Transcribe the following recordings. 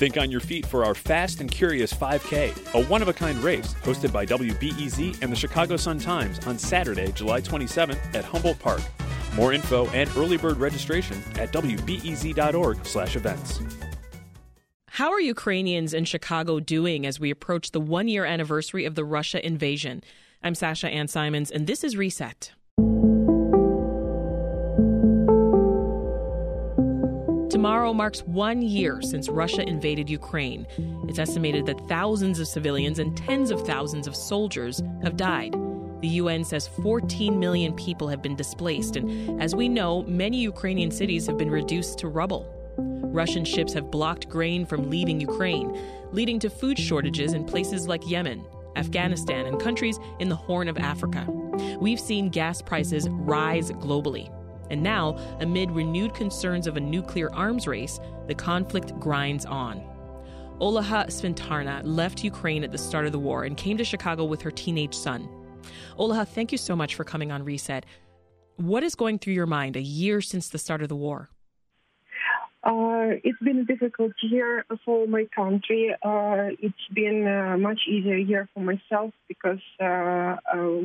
Think on your feet for our Fast and Curious 5K, a one of a kind race hosted by WBEZ and the Chicago Sun-Times on Saturday, July 27th at Humboldt Park. More info and early bird registration at wbez.org/events. How are Ukrainians in Chicago doing as we approach the one year anniversary of the Russia invasion? I'm Sasha Ann Simons, and this is Reset. Tomorrow marks one year since Russia invaded Ukraine. It's estimated that thousands of civilians and tens of thousands of soldiers have died. The UN says 14 million people have been displaced, and as we know, many Ukrainian cities have been reduced to rubble. Russian ships have blocked grain from leaving Ukraine, leading to food shortages in places like Yemen, Afghanistan, and countries in the Horn of Africa. We've seen gas prices rise globally. And now, amid renewed concerns of a nuclear arms race, the conflict grinds on. Olha Sventarna left Ukraine at the start of the war and came to Chicago with her teenage son. Olha, thank you so much for coming on Reset. What is going through your mind a year since the start of the war? Uh, it's been a difficult year for my country. Uh, it's been a much easier year for myself because uh, uh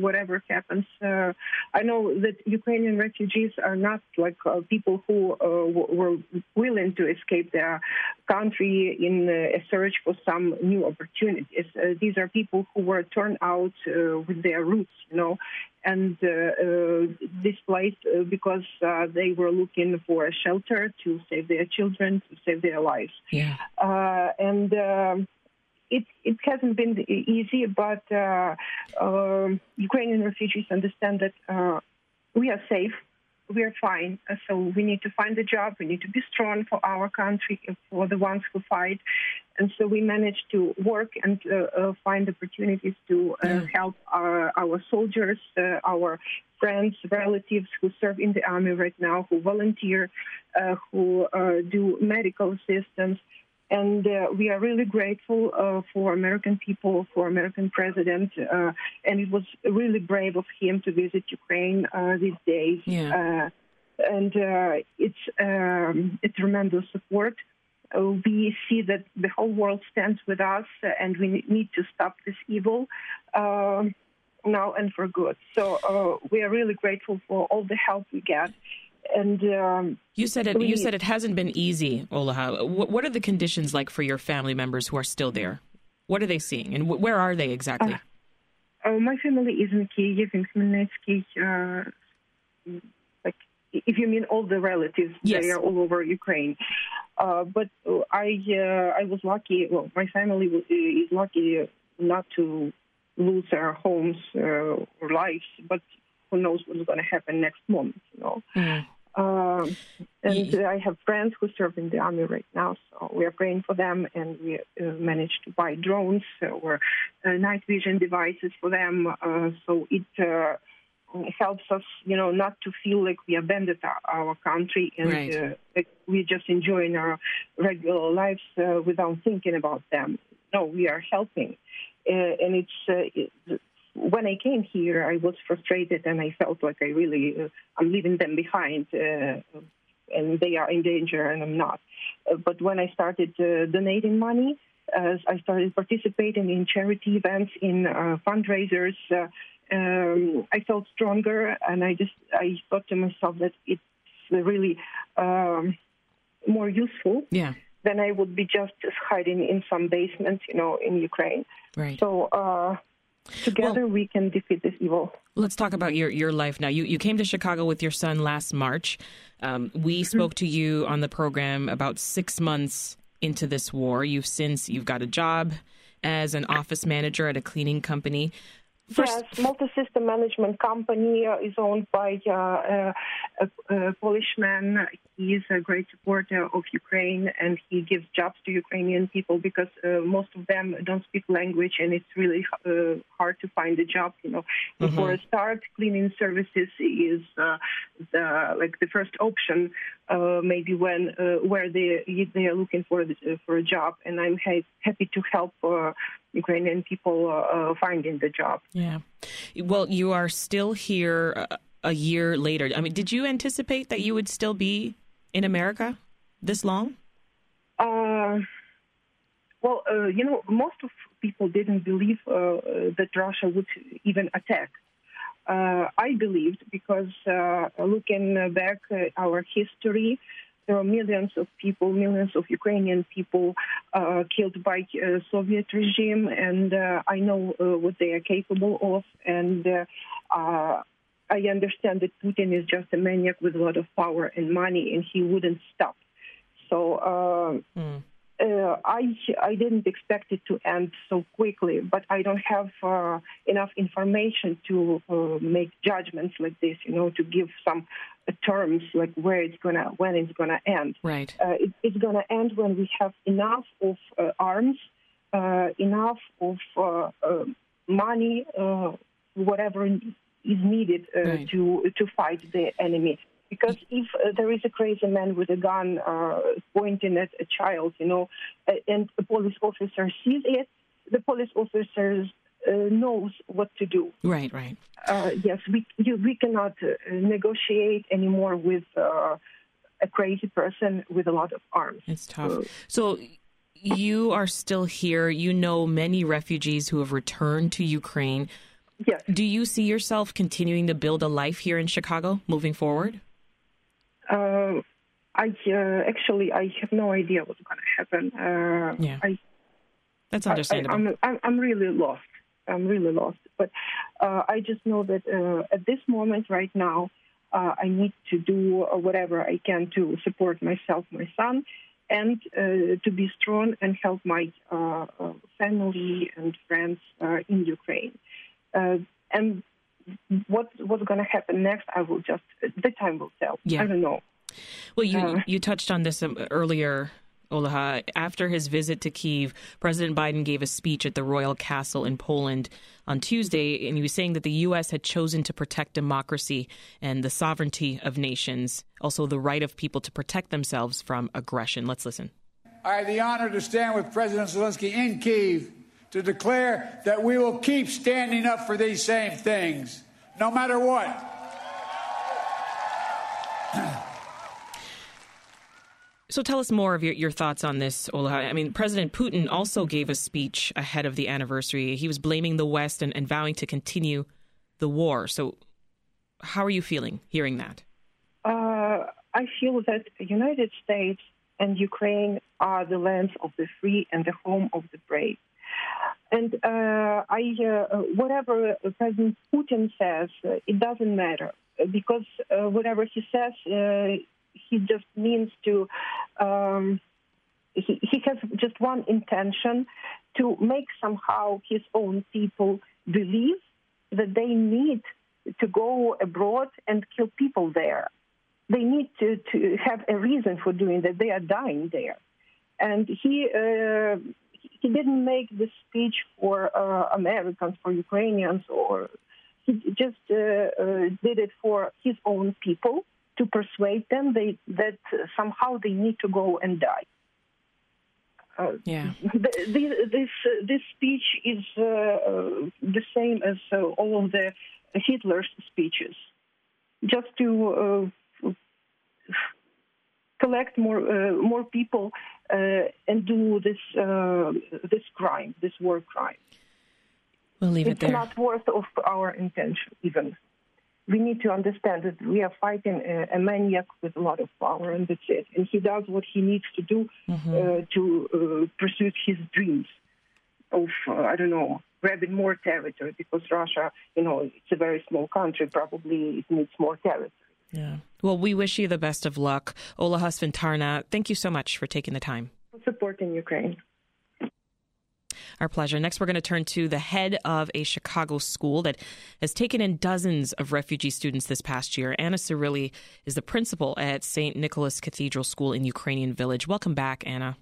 whatever happens, uh, I know that Ukrainian refugees are not like uh, people who w- were willing to escape their country in a search for some new opportunities. these are people who were turned out with their roots, you know, and uh, uh, displaced uh, because they were looking for a shelter to save their children, to save their lives. Yeah. and um, it it hasn't been easy, but uh, uh, Ukrainian refugees understand that uh, we are safe we're fine. Uh, so we need to find a job. We need to be strong for our country, for the ones who fight. And so we managed to work and uh, uh, find opportunities to uh, help our, our soldiers, uh, our friends, relatives who serve in the army right now, who volunteer, uh, who do medical assistance. And uh, we are really grateful uh, for American people, for American president. Uh, and it was really brave of him to visit Ukraine uh, these days. Yeah. Uh, and uh, it's um, a tremendous support. We see that the whole world stands with us, and we need to stop this evil now and for good. So we are really grateful for all the help we get and um, you said it. We, you said it hasn't been easy, Olha. What, what, are the conditions like for your family members who are still there? What are they seeing, and wh- where are they exactly? Uh, oh, my family is in Kiev, in Khmelnytsky. Uh, if you mean all the relatives, yes. they are all over Ukraine. Uh, but I, uh, I was lucky. Well, my family is lucky not to lose our homes uh, or lives, but who knows what's going to happen next month, you know. Mm. Um, and I have friends who serve in the army right now, so we are praying for them, and we uh, managed to buy drones or uh, night vision devices for them. Uh, so it uh, helps us, you know, not to feel like we abandoned our, our country and right. Uh, like we're just enjoying our regular lives uh, without thinking about them. No, we are helping, and it's. It, when I came here, I was frustrated and I felt like I really uh, I'm leaving them behind, uh, and they are in danger, and I'm not. Uh, but when I started uh, donating money, I started participating in charity events, in uh, fundraisers, uh, um, I felt stronger, and I just I thought to myself that it's really um, more useful. Yeah. Than I would be just hiding in some basement, you know, in Ukraine. Right. So Together well, we can defeat this evil. Let's talk about your, your life now. You, you came to Chicago with your son last March. Um, we mm-hmm. spoke to you on the program about six months into this war. You've since you've got a job as an office manager at a cleaning company. First... Yes, multi-system management company uh, is owned by uh, uh, a, a, Polish man. He's a great supporter of Ukraine, and he gives jobs to Ukrainian people because uh, most of them don't speak language, and it's really uh, hard to find a job. You know, mm-hmm. for a start, cleaning services is uh, the like the first option, maybe when where they they are looking for the, for a job, and I'm ha- happy to help Ukrainian people uh, finding the job. Yeah. Well, you are still here a year later. I mean, did you anticipate that you would still be in America this long? Uh, well, uh, you know, most of people didn't believe uh, that Russia would even attack. Uh, I believed because uh, looking back at our history, there are millions of people, millions of Ukrainian people uh, killed by uh, Soviet regime, and uh, I know uh, what they are capable of. And uh, uh, I understand that Putin is just a maniac with a lot of power and money, and he wouldn't stop. So. Mm uh, I I didn't expect it to end so quickly, but I don't have uh, enough information to uh, make judgments like this. You know, to give some uh, terms like where it's gonna when it's gonna end. Right. Uh, it, it's gonna end when we have enough of uh, arms, enough of money, whatever is needed right. to to fight the enemy. Because if uh, there is a crazy man with a gun uh, pointing at a child, you know, uh, and a police officer sees it, the police officer uh, knows what to do. Right, right. Uh, yes, we you, we cannot uh, negotiate anymore with a crazy person with a lot of arms. It's tough. so you are still here. You know many refugees who have returned to Ukraine. Yes. Do you see yourself continuing to build a life here in Chicago moving forward? Uh, I uh, actually I have no idea what's going to happen. Uh, yeah, I, that's understandable. I, am I'm, I'm really lost. I'm really lost. But uh, I just know that uh, at this moment, right now, uh, I need to do whatever I can to support myself, my son, and to be strong and help my family and friends in Ukraine. and what what's going to happen next, I will just the time will tell. Yeah. I don't know. Well, you uh, you touched on this um, earlier. Olha, after his visit to Kiev, President Biden gave a speech at the Royal Castle in Poland on Tuesday, and he was saying that the U.S. had chosen to protect democracy and the sovereignty of nations, also the right of people to protect themselves from aggression. Let's listen. I have the honor to stand with President Zelensky in Kiev to declare that we will keep standing up for these same things, no matter what. So tell us more of your, your thoughts on this, Ola. I mean, President Putin also gave a speech ahead of the anniversary. He was blaming the West and, and vowing to continue the war. So how are you feeling hearing that? Uh, I feel that the United States and Ukraine are the lands of the free and the home of the brave. And uh, I, uh, whatever President Putin says, uh, it doesn't matter because uh, whatever he says, uh, he just means to. Um, he, he has just one intention to make somehow his own people believe that they need to go abroad and kill people there. They need to, to have a reason for doing that. They are dying there. And he uh, he didn't make the speech for uh, Americans, for Ukrainians, or he just uh, uh, did it for his own people to persuade them they, that somehow they need to go and die. Uh, yeah. The, the, this this speech is uh, uh, the same as all of the Hitler's speeches, just to collect more uh, more people uh, and do this uh, this crime, this war crime. We'll leave it's it there. not worth of our intention even. We need to understand that we are fighting a, a, maniac with a lot of power, and that's it. And he does what he needs to do mm-hmm. uh, to uh, pursue his dreams of, uh, I don't know, grabbing more territory because Russia, you know, it's a very small country. Probably it needs more territory. Yeah. Well, we wish you the best of luck. Ola Husvintarna, thank you so much for taking the time. Supporting Ukraine. Our pleasure. Next, we're going to turn to the head of a Chicago school that has taken in dozens of refugee students this past year. Anna Cirilli is the principal at St. Nicholas Cathedral School in Ukrainian Village. Welcome back, Anna.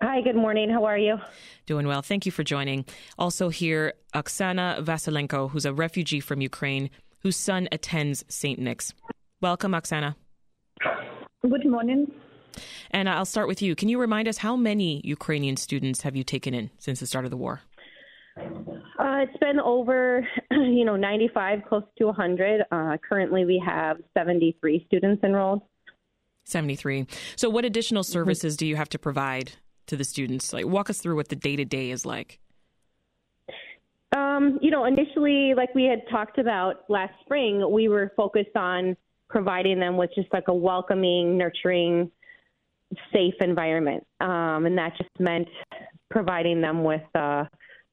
Hi, good morning. How are you? Doing well. Thank you for joining. Also here, Oksana Vasilenko, who's a refugee from Ukraine, whose son attends St. Nick's. Welcome, Oksana. Good morning. And I'll start with you. Can you remind us how many Ukrainian students have you taken in since the start of the war? Uh, it's been over, you know, 95, close to 100. Uh, currently, we have 73 students enrolled. 73. So, what additional services do you have to provide to the students? Like, walk us through what the day to day is like. Um, you know, initially, like we had talked about last spring, we were focused on providing them with just like a welcoming, nurturing, safe environment. Um, and that just meant providing them with uh,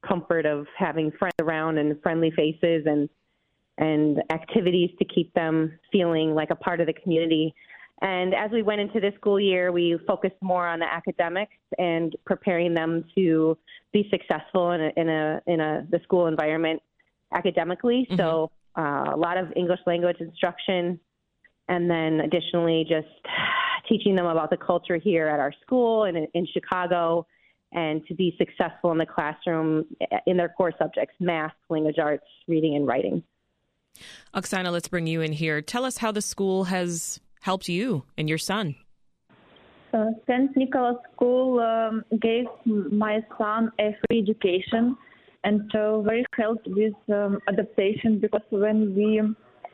comfort of having friends around and friendly faces and and activities to keep them feeling like a part of the community. And as we went into this school year, we focused more on the academics and preparing them to be successful in a in a in a the school environment academically. Mm-hmm. So uh, a lot of English language instruction, and then additionally just teaching them about the culture here at our school and in Chicago and to be successful in the classroom in their core subjects math, language arts, reading, and writing. Oksana, let's bring you in here. Tell us how the school has helped you and your son. Uh, St. Nicholas School um, gave my son a free education and uh, very helped with um, adaptation because when we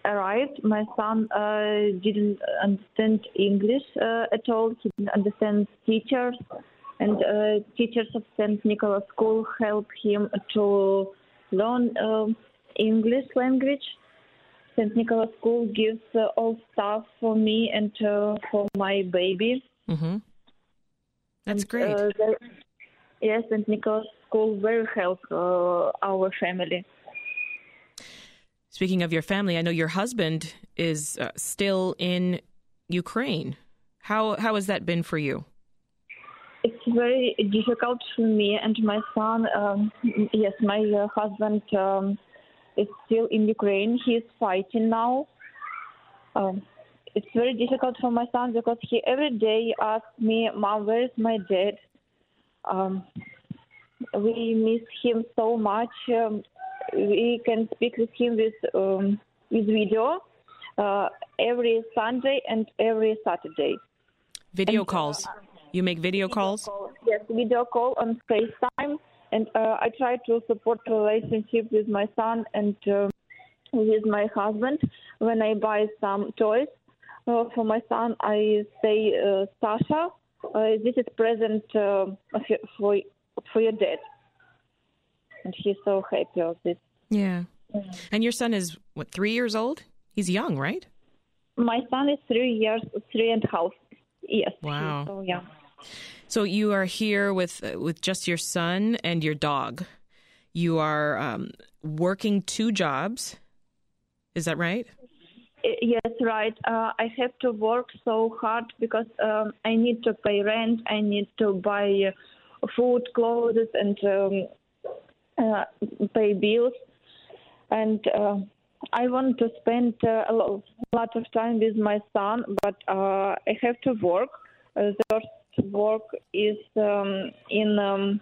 arrived, my son uh, didn't understand English uh, at all. He didn't understand teachers, and uh, teachers of St. Nicholas School helped him to learn uh, English language. St. Nicholas School gives uh, all stuff for me and uh, for my baby. Mm-hmm. That's and, great. yes, St. Nicholas School very help our family. Speaking of your family, I know your husband is uh, still in Ukraine. How how has that been for you? It's very difficult for me and my son. Um, yes, my uh, husband um, is still in Ukraine. He is fighting now. Um, it's very difficult for my son because he every day asks me, "Mom, where is my dad?" Um, we miss him so much. Um, we can speak with him with um, with video uh, every Sunday and every Saturday. Video and, calls. Uh, you make video, video calls? Call, yes, video call on FaceTime, and uh, I try to support the relationship with my son and uh, with my husband. When I buy some toys uh, for my son, I say, uh, Sasha, this is present for for your dad and he's so happy of this. Yeah. And your son is what three years old? He's young, right? My son is three years, three and a half. Yes. Wow. So young. So you are here with uh, with just your son and your dog. You are um, working two jobs. Is that right? Yes, right. Uh, I have to work so hard because um, I need to pay rent. I need to buy food, clothes, and um, uh, pay bills, and uh, I want to spend uh, a lot of time with my son, but uh, I have to work. Uh, the first work is um, in um,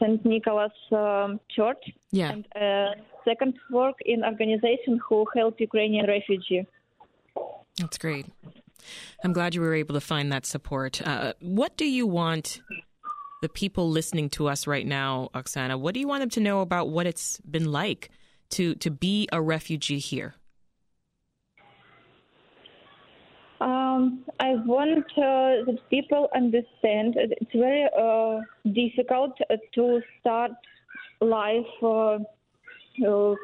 St. Nicholas um, Church, yeah. and uh, second work in organization who help Ukrainian refugee. That's great. I'm glad you were able to find that support. Uh, what do you want the people listening to us right now, Oksana, what do you want them to know about what it's been like to, to be a refugee here? Um, I want uh, that people understand it's very uh, difficult to start life, uh, to,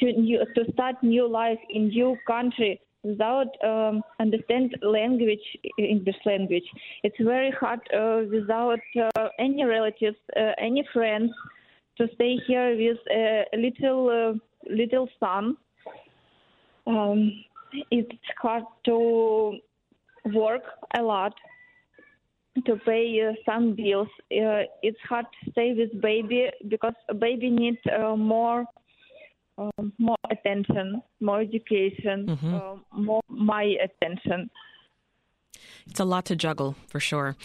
new, to start new life in new country without um, understand language, English language. It's very hard uh, without uh, any relatives, uh, any friends, to stay here with a little uh, little son. Um, it's hard to work a lot. to pay uh, some bills. Uh, it's hard to stay with baby because a baby needs more um, more attention, more education, mm-hmm. Uh, more my attention. It's a lot to juggle for sure.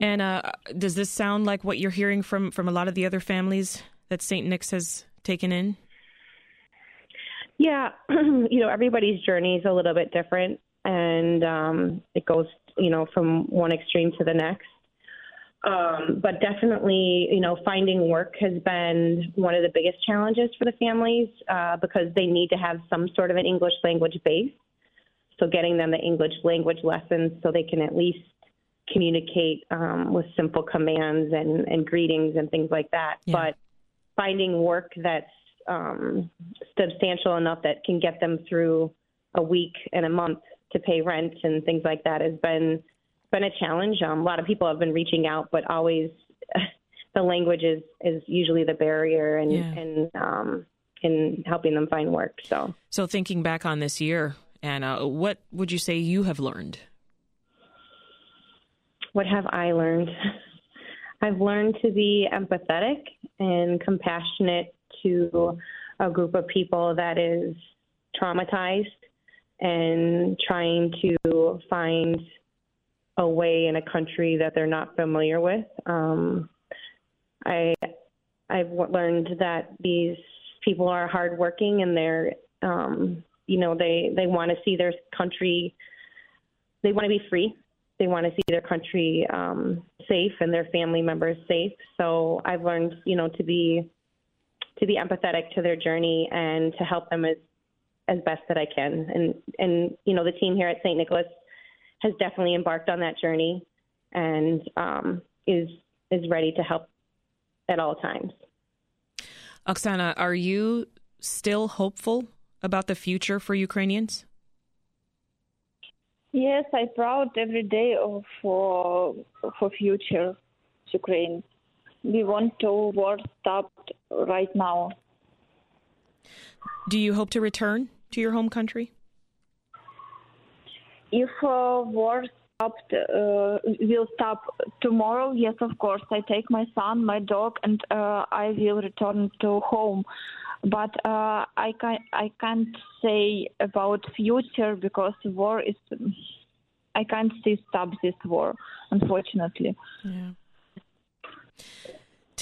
And uh, does this sound like what you're hearing from from a lot of the other families that St. Nick's has taken in? Yeah, you know, everybody's journey is a little bit different, and um, it goes, you know, from one extreme to the next. Um, but definitely, you know, finding work has been one of the biggest challenges for the families uh, because they need to have some sort of an English language base. So getting them the English language lessons so they can at least communicate um, with simple commands and, and greetings and things like that. Yeah. But finding work that's um, substantial enough that can get them through a week and a month to pay rent and things like that has been been a challenge. Um, a lot of people have been reaching out, but always the language is, is usually the barrier and yeah. and um, in helping them find work. So, so thinking back on this year, Anna, what would you say you have learned? What have I learned? I've learned to be empathetic and compassionate to a group of people that is traumatized and trying to find a way in a country that they're not familiar with. Um, I I've learned that these people are hardworking and they're um, you know they they want to see their country. They want to be free. They want to see their country um, safe and their family members safe. So I've learned you know to be to be empathetic to their journey and to help them as as best that I can. And and you know the team here at St. Nicholas has definitely embarked on that journey and um, is is ready to help at all times. Oksana, are you still hopeful about the future for Ukrainians? Yes, I'm proud every day of for for future Ukraine. We want to war stopped right now. Do you hope to return to your home country? If uh, war stopped, uh, will stop tomorrow, yes, of course. I take my son, my dog, and uh, I will return to home. But uh, I can I can't say about future because war is. I can't see stop this war, unfortunately. Yeah.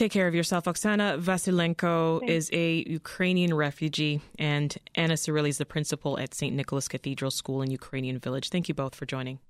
Take care of yourself. Oksana Vasilenko Thanks. is a Ukrainian refugee, and Anna Cirilli is the principal at St. Nicholas Cathedral School in Ukrainian Village. Thank you both for joining.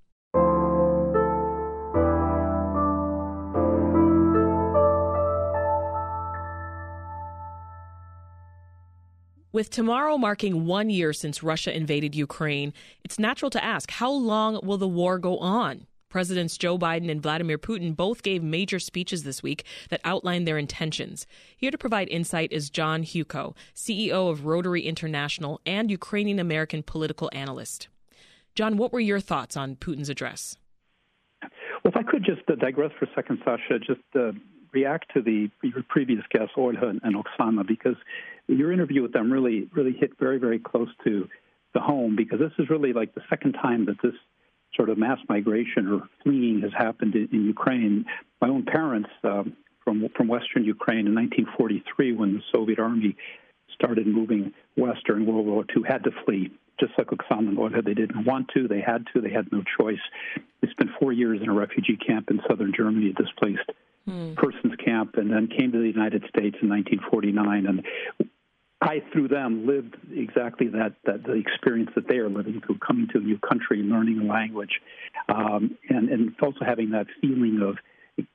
With tomorrow marking one year since Russia invaded Ukraine, it's natural to ask how long will the war go on? Presidents Joe Biden and Vladimir Putin both gave major speeches this week that outlined their intentions. Here to provide insight is John Hewko, CEO of Rotary International and Ukrainian American political analyst. John, what were your thoughts on Putin's address? Well, if I could just uh, digress for a second, Sasha, just uh, react to the your previous guests, Olha and, and Oksana, because your interview with them really, really hit very, very close to the home, because this is really like the second time that this sort of mass migration or fleeing has happened in, in Ukraine. My own parents um, from from Western Ukraine in 1943, when the Soviet army started moving west during World War II, had to flee. Just like Oksana Loda, they didn't want to, they had to, they had no choice. They spent four years in a refugee camp in southern Germany, a displaced hmm. persons camp, and then came to the United States in 1949. And I, through them, lived exactly that, that the experience that they are living through, coming to a new country, learning a language, um, and, and also having that feeling of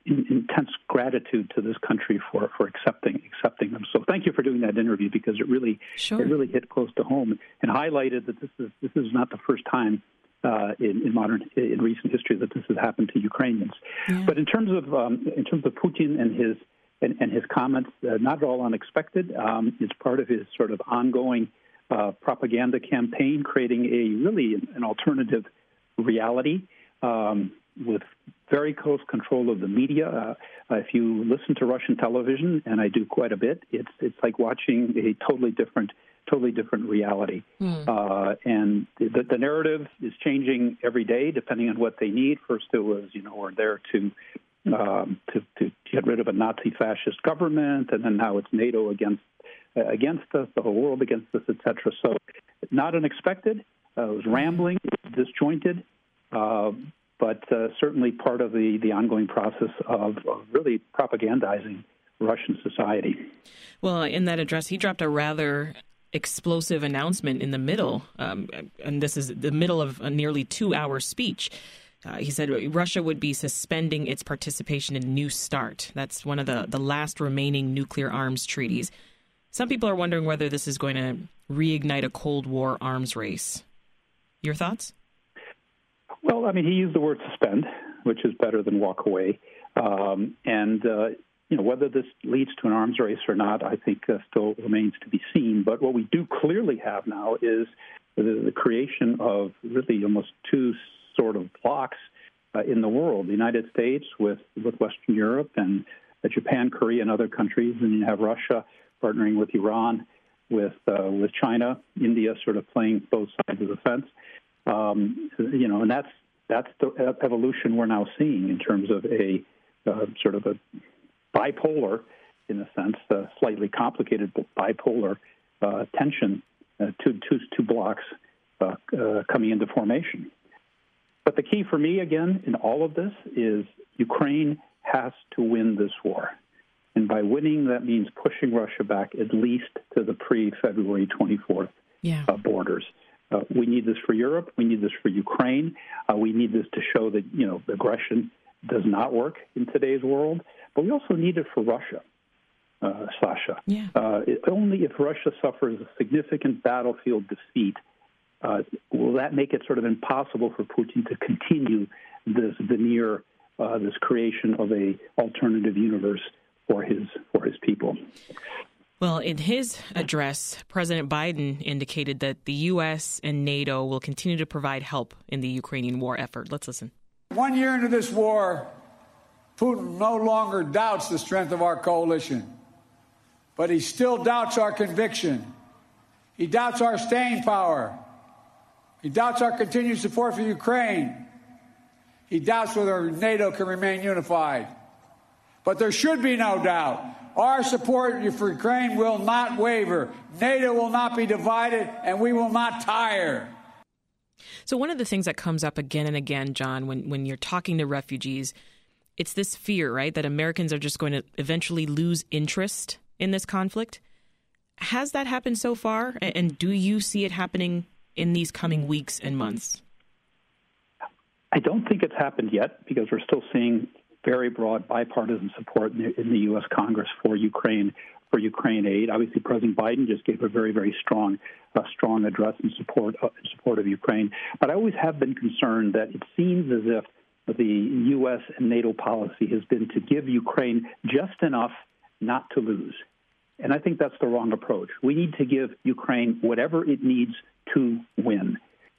in, intense gratitude to this country for, for accepting accepting them. So thank you for doing that interview because it really sure. it really hit close to home and highlighted that this is this is not the first time uh, in, in, modern in recent history that this has happened to Ukrainians. Yeah. But in terms of um, in terms of Putin and his and, and his comments, uh, not at all unexpected. Um, it's part of his sort of ongoing uh, propaganda campaign, creating a really an alternative reality. Um, with very close control of the media. Uh, if you listen to Russian television, and I do quite a bit, it's it's like watching a totally different totally different reality. Mm. Uh, and the, the narrative is changing every day depending on what they need. First, it was, you know, we're there to um, to, to get rid of a Nazi fascist government, and then now it's NATO against uh, against us, the whole world against us, etc. So, not unexpected. Uh, it was rambling, disjointed, uh, but certainly part of the, the ongoing process of, of really propagandizing Russian society. Well, in that address, he dropped a rather explosive announcement in the middle, um, and this is the middle of a nearly two hour speech. Uh, he said Russia would be suspending its participation in New START. That's one of the, the last remaining nuclear arms treaties. Some people are wondering whether this is going to reignite a Cold War arms race. Your thoughts? Well, I mean, he used the word suspend, which is better than walk away. Um, and, uh, you know, whether this leads to an arms race or not, I think uh, still remains to be seen. But what we do clearly have now is the, the creation of really almost two sort of blocks uh, in the world: the United States with with Western Europe and uh, Japan, Korea, and other countries, and you have Russia partnering with Iran, with uh, with China, India, sort of playing both sides of the fence. Um, you know, and that's that's the evolution we're now seeing in terms of a uh, sort of a bipolar, in a sense, a slightly complicated bipolar uh, tension, uh, two, two, two blocks coming into formation. But the key for me, again, in all of this is Ukraine has to win this war. And by winning, that means pushing Russia back at least to the pre February 24th yeah. uh, borders. Uh, we need this for Europe. We need this for Ukraine. Uh, we need this to show that you know aggression does not work in today's world. But we also need it for Russia, uh, Sasha. Yeah. Uh, it, only if Russia suffers a significant battlefield defeat uh, will that make it sort of impossible for Putin to continue this veneer, uh, this creation of a alternative universe for his for his people. Well, in his address, President Biden indicated that the U.S. and NATO will continue to provide help in the Ukrainian war effort. Let's listen. One year into this war, Putin no longer doubts the strength of our coalition, but he still doubts our conviction. He doubts our staying power. He doubts our continued support for Ukraine. He doubts whether NATO can remain unified. But there should be no doubt. Our support for Ukraine will not waver. NATO will not be divided, and we will not tire. So, one of the things that comes up again and again, John, when, when you're talking to refugees, it's this fear, right, that Americans are just going to eventually lose interest in this conflict. Has that happened so far? And do you see it happening in these coming weeks and months? I don't think it's happened yet because we're still seeing very broad bipartisan support in the, in the U.S. Congress for Ukraine for Ukraine aid. Obviously, President Biden just gave a very, very strong, uh, strong address in support uh, in support of Ukraine. But I always have been concerned that it seems as if the U.S. and NATO policy has been to give Ukraine just enough not to lose. And I think that's the wrong approach. We need to give Ukraine whatever it needs to win.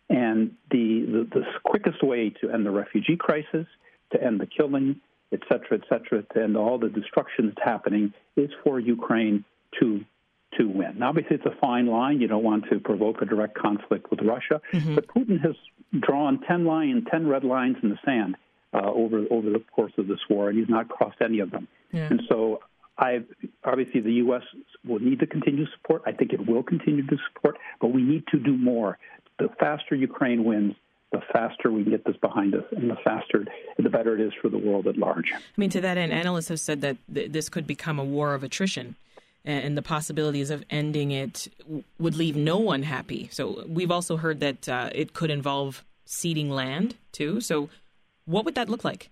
And the, the, the quickest way to end the refugee crisis, to end the killing, et cetera, et cetera, to end all the destruction that's happening is for Ukraine to to win. Now, obviously, it's a fine line. You don't want to provoke a direct conflict with Russia, mm-hmm. but Putin has drawn ten line, ten red lines in the sand uh, over over the course of this war, and he's not crossed any of them. Yeah. And so, I obviously the U.S. will need the continue support. I think it will continue to support, but we need to do more. The faster Ukraine wins, the faster we can get this behind us and the faster, the better it is for the world at large. I mean, to that end, analysts have said that th- this could become a war of attrition. And the possibilities of ending it would leave no one happy. So we've also heard that uh, it could involve ceding land too. So, what would that look like?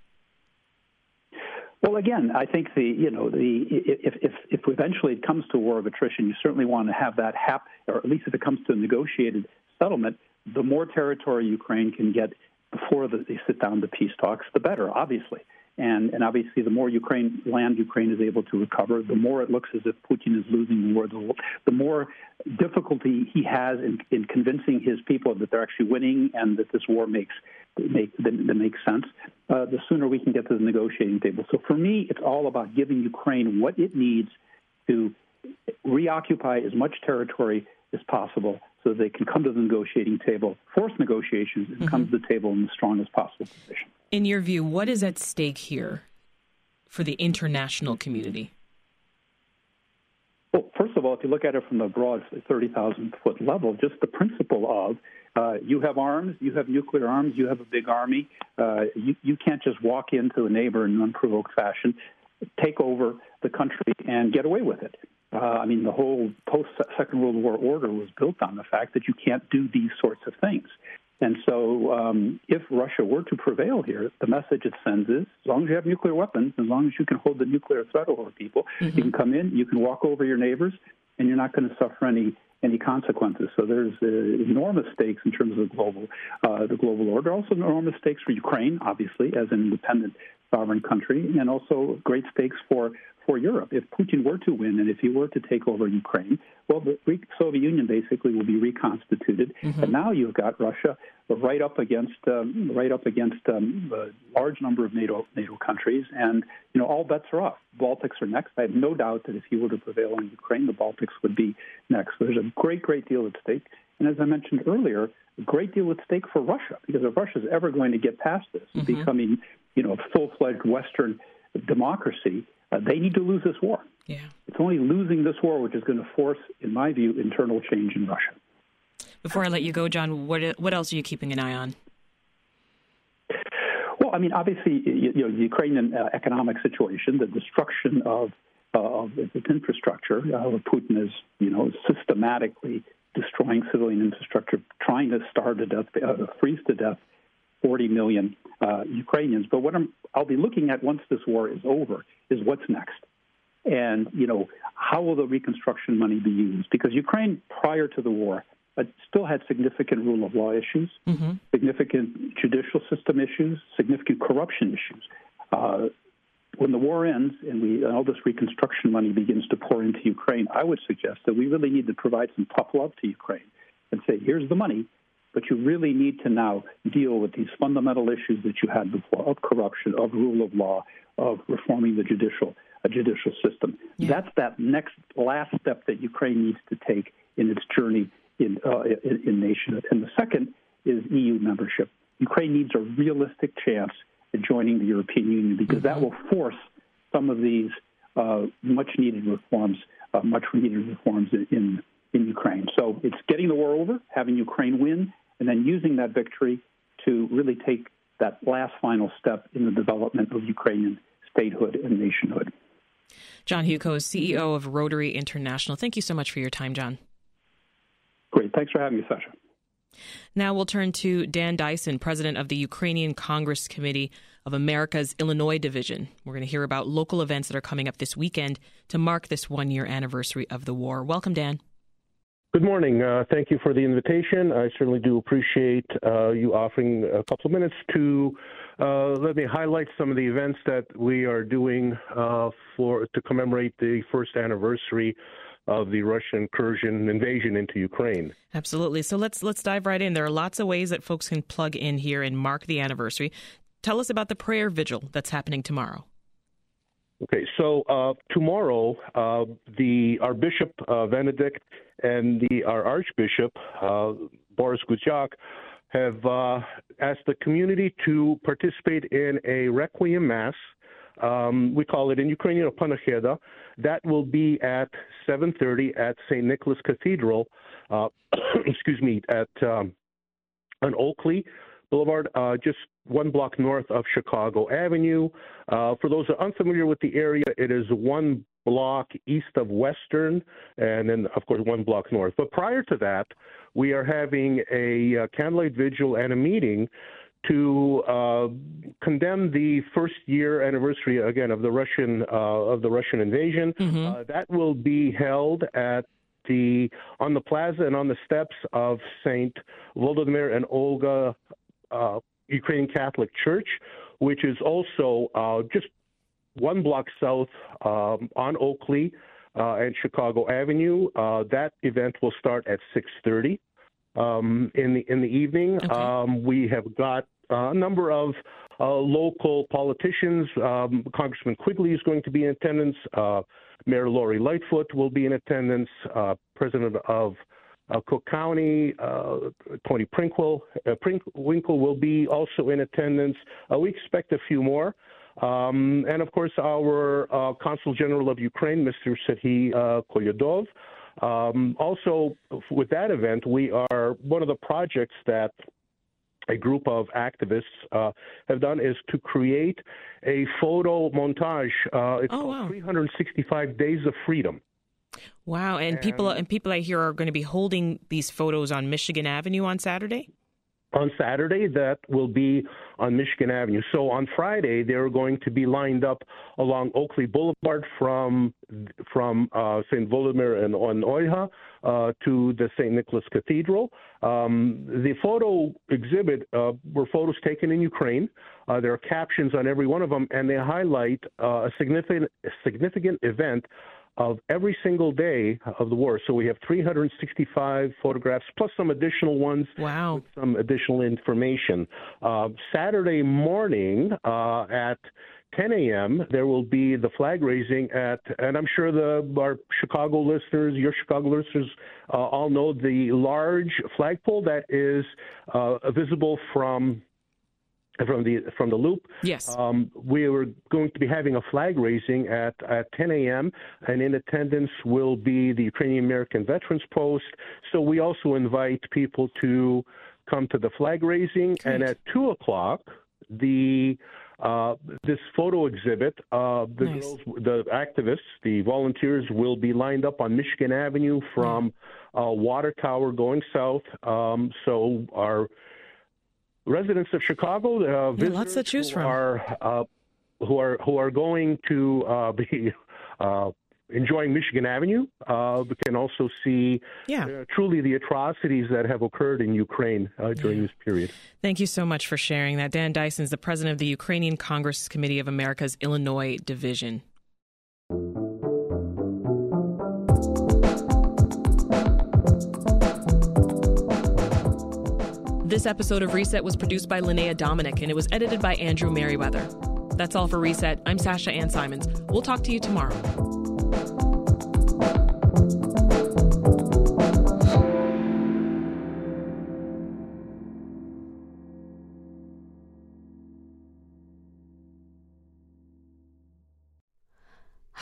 Well, again, I think the you know the if if if eventually it comes to war of attrition, you certainly want to have that happen, or at least if it comes to a negotiated settlement, the more territory Ukraine can get before the, they sit down to peace talks, the better, obviously. And, and obviously, the more Ukraine land Ukraine is able to recover, the more it looks as if Putin is losing the war. The, the more difficulty he has in, in convincing his people that they're actually winning and that this war makes make that, that makes sense, uh, the sooner we can get to the negotiating table. So for me, it's all about giving Ukraine what it needs to reoccupy as much territory as possible so they can come to the negotiating table, force negotiations, and mm-hmm. come to the table in the strongest possible position. In your view, what is at stake here for the international community? Well, first of all, if you look at it from the broad 30,000 foot level, just the principle of uh, you have arms, you have nuclear arms, you have a big army. Uh, you, you can't just walk into a neighbor in an unprovoked fashion, take over the country, and get away with it. Uh, I mean, the whole post Second World War order was built on the fact that you can't do these sorts of things. And so, um, if Russia were to prevail here, the message it sends is: as long as you have nuclear weapons, as long as you can hold the nuclear threat over people, mm-hmm. you can come in, you can walk over your neighbors, and you're not going to suffer any any consequences. So there's uh, enormous stakes in terms of the global uh, the global order. Also enormous stakes for Ukraine, obviously, as an independent sovereign country, and also great stakes for for Europe. If Putin were to win and if he were to take over Ukraine, well, the Soviet Union basically will be reconstituted, mm-hmm. and now you've got Russia right up against um, right up against um, a large number of NATO NATO countries, and you know all bets are off. Baltics are next. I have no doubt that if he were to prevail on Ukraine, the Baltics would be next. So There's a great great deal at stake, and as I mentioned earlier, a great deal at stake for Russia because if Russia is ever going to get past this, mm-hmm. becoming you know a full fledged Western democracy, uh, they need to lose this war. Yeah. It's only losing this war which is going to force, in my view, internal change in Russia. Before I let you go, John, what what else are you keeping an eye on? Well, I mean, obviously, you, know, the Ukrainian uh, economic situation, the destruction of uh, of its infrastructure, uh, Putin is, you know, systematically destroying civilian infrastructure, trying to starve to death, uh, freeze to death 40 million uh, Ukrainians. But what i will be looking at once this war is over is what's next. And, you know, how will the reconstruction money be used? Because Ukraine, prior to the war, uh, still had significant rule of law issues, mm-hmm. significant judicial system issues, significant corruption issues. Uh, when the war ends and we and all this reconstruction money begins to pour into Ukraine, I would suggest that we really need to provide some tough love to Ukraine and say, here's the money, but you really need to now deal with these fundamental issues that you had before of corruption, of rule of law, of reforming the judicial judicial system. Yeah. That's that next last step that Ukraine needs to take in its journey in, uh, in, in nationhood. And the second is EU membership. Ukraine needs a realistic chance joining the European Union because that will force some of these uh, much needed reforms, uh, much needed reforms in, in, in Ukraine. So it's getting the war over, having Ukraine win, and then using that victory to really take that last final step in the development of Ukrainian statehood and nationhood. John Hewko, CEO of Rotary International. Thank you so much for your time, John. Great. Thanks for having me, Sasha. Now we'll turn to Dan Dyson, president of the Ukrainian Congress Committee of America's Illinois Division. We're going to hear about local events that are coming up this weekend to mark this one year anniversary of the war. Welcome, Dan. Good morning. Uh, thank you for the invitation. I certainly do appreciate uh, you offering a couple of minutes to uh, let me highlight some of the events that we are doing uh, for to commemorate the first anniversary of the Russian incursion invasion into Ukraine. Absolutely. So let's let's dive right in. There are lots of ways that folks can plug in here and mark the anniversary. Tell us about the prayer vigil that's happening tomorrow. Okay, so uh, tomorrow, uh, the our Bishop uh, Benedict and the our Archbishop uh, Borys Gudziak have uh, asked the community to participate in a requiem mass. Um, we call it in Ukrainian Panakhyda. That will be at 7:30 at St. Nicholas Cathedral. Uh, excuse me, at um, on Oakley Boulevard, just one block north of Chicago Avenue. Uh, for those are unfamiliar with the area, it is one block east of Western, and then, of course, one block north. But prior to that, we are having a uh, candlelight vigil and a meeting to uh, condemn the first year anniversary again of the Russian uh, of the Russian invasion. Mm-hmm. Uh, that will be held at the on the plaza and on the steps of Saint Volodymyr and Olga uh, Ukrainian Catholic Church, which is also uh, just one block south um, on Oakley uh, and Chicago Avenue. Uh, that event will start at 6:30 um, in the in the evening. Okay. Um, we have got a number of uh, local politicians. Um, Congressman Quigley is going to be in attendance. Uh, Mayor Lori Lightfoot will be in attendance. Uh, President of uh, Cook County, uh, Toni Prinkle, uh, Winkle will be also in attendance. we expect a few more. Um, and of course, our Consul General of Ukraine, Mr. Serhiy Koledov. Um, also, with that event, we are one of the projects that a group of activists uh, have done is to create a photo montage. Uh, it's oh, called wow. 365 Days of Freedom. Wow, and, and people and people I hear are going to be holding these photos on Michigan Avenue on Saturday on Saturday that will be on Michigan Avenue. So on Friday they're going to be lined up along Oakley Boulevard from from uh, St. Volodymyr and on Olha uh, to the St. Nicholas Cathedral. Um, the photo exhibit uh, were photos taken in Ukraine. Uh, there are captions on every one of them, and they highlight uh, a significant a significant event of every single day of the war. So we have 365 photographs plus some additional ones. Wow. With some additional information. Uh, Saturday morning uh, at 10 a.m. there will be the flag raising at, and I'm sure the our Chicago listeners, your Chicago listeners, uh, all know the large flagpole that is uh, visible from from the from the loop. Yes. Um, we were going to be having a flag raising at, at 10 a.m. and in attendance will be the Ukrainian American Veterans Post. So we also invite people to come to the flag raising. Great. And at two o'clock, the uh, this photo exhibit, uh, the nice. girls, the activists, the volunteers will be lined up on Michigan Avenue from yeah. uh, Water Tower going south. Um, so our residents of Chicago, uh, lots to choose from, are uh, who are who are going to uh, be. Uh, enjoying Michigan Avenue, uh, can also see yeah. Uh, truly the atrocities that have occurred in Ukraine during yeah. this period. Thank you so much for sharing that. Dan Dyson is the president of the Ukrainian Congress Committee of America's Illinois Division. This episode of Reset was produced by Linnea Dominic and it was edited by Andrew Merriweather. That's all for Reset. I'm Sasha Ann Simons. We'll talk to you tomorrow.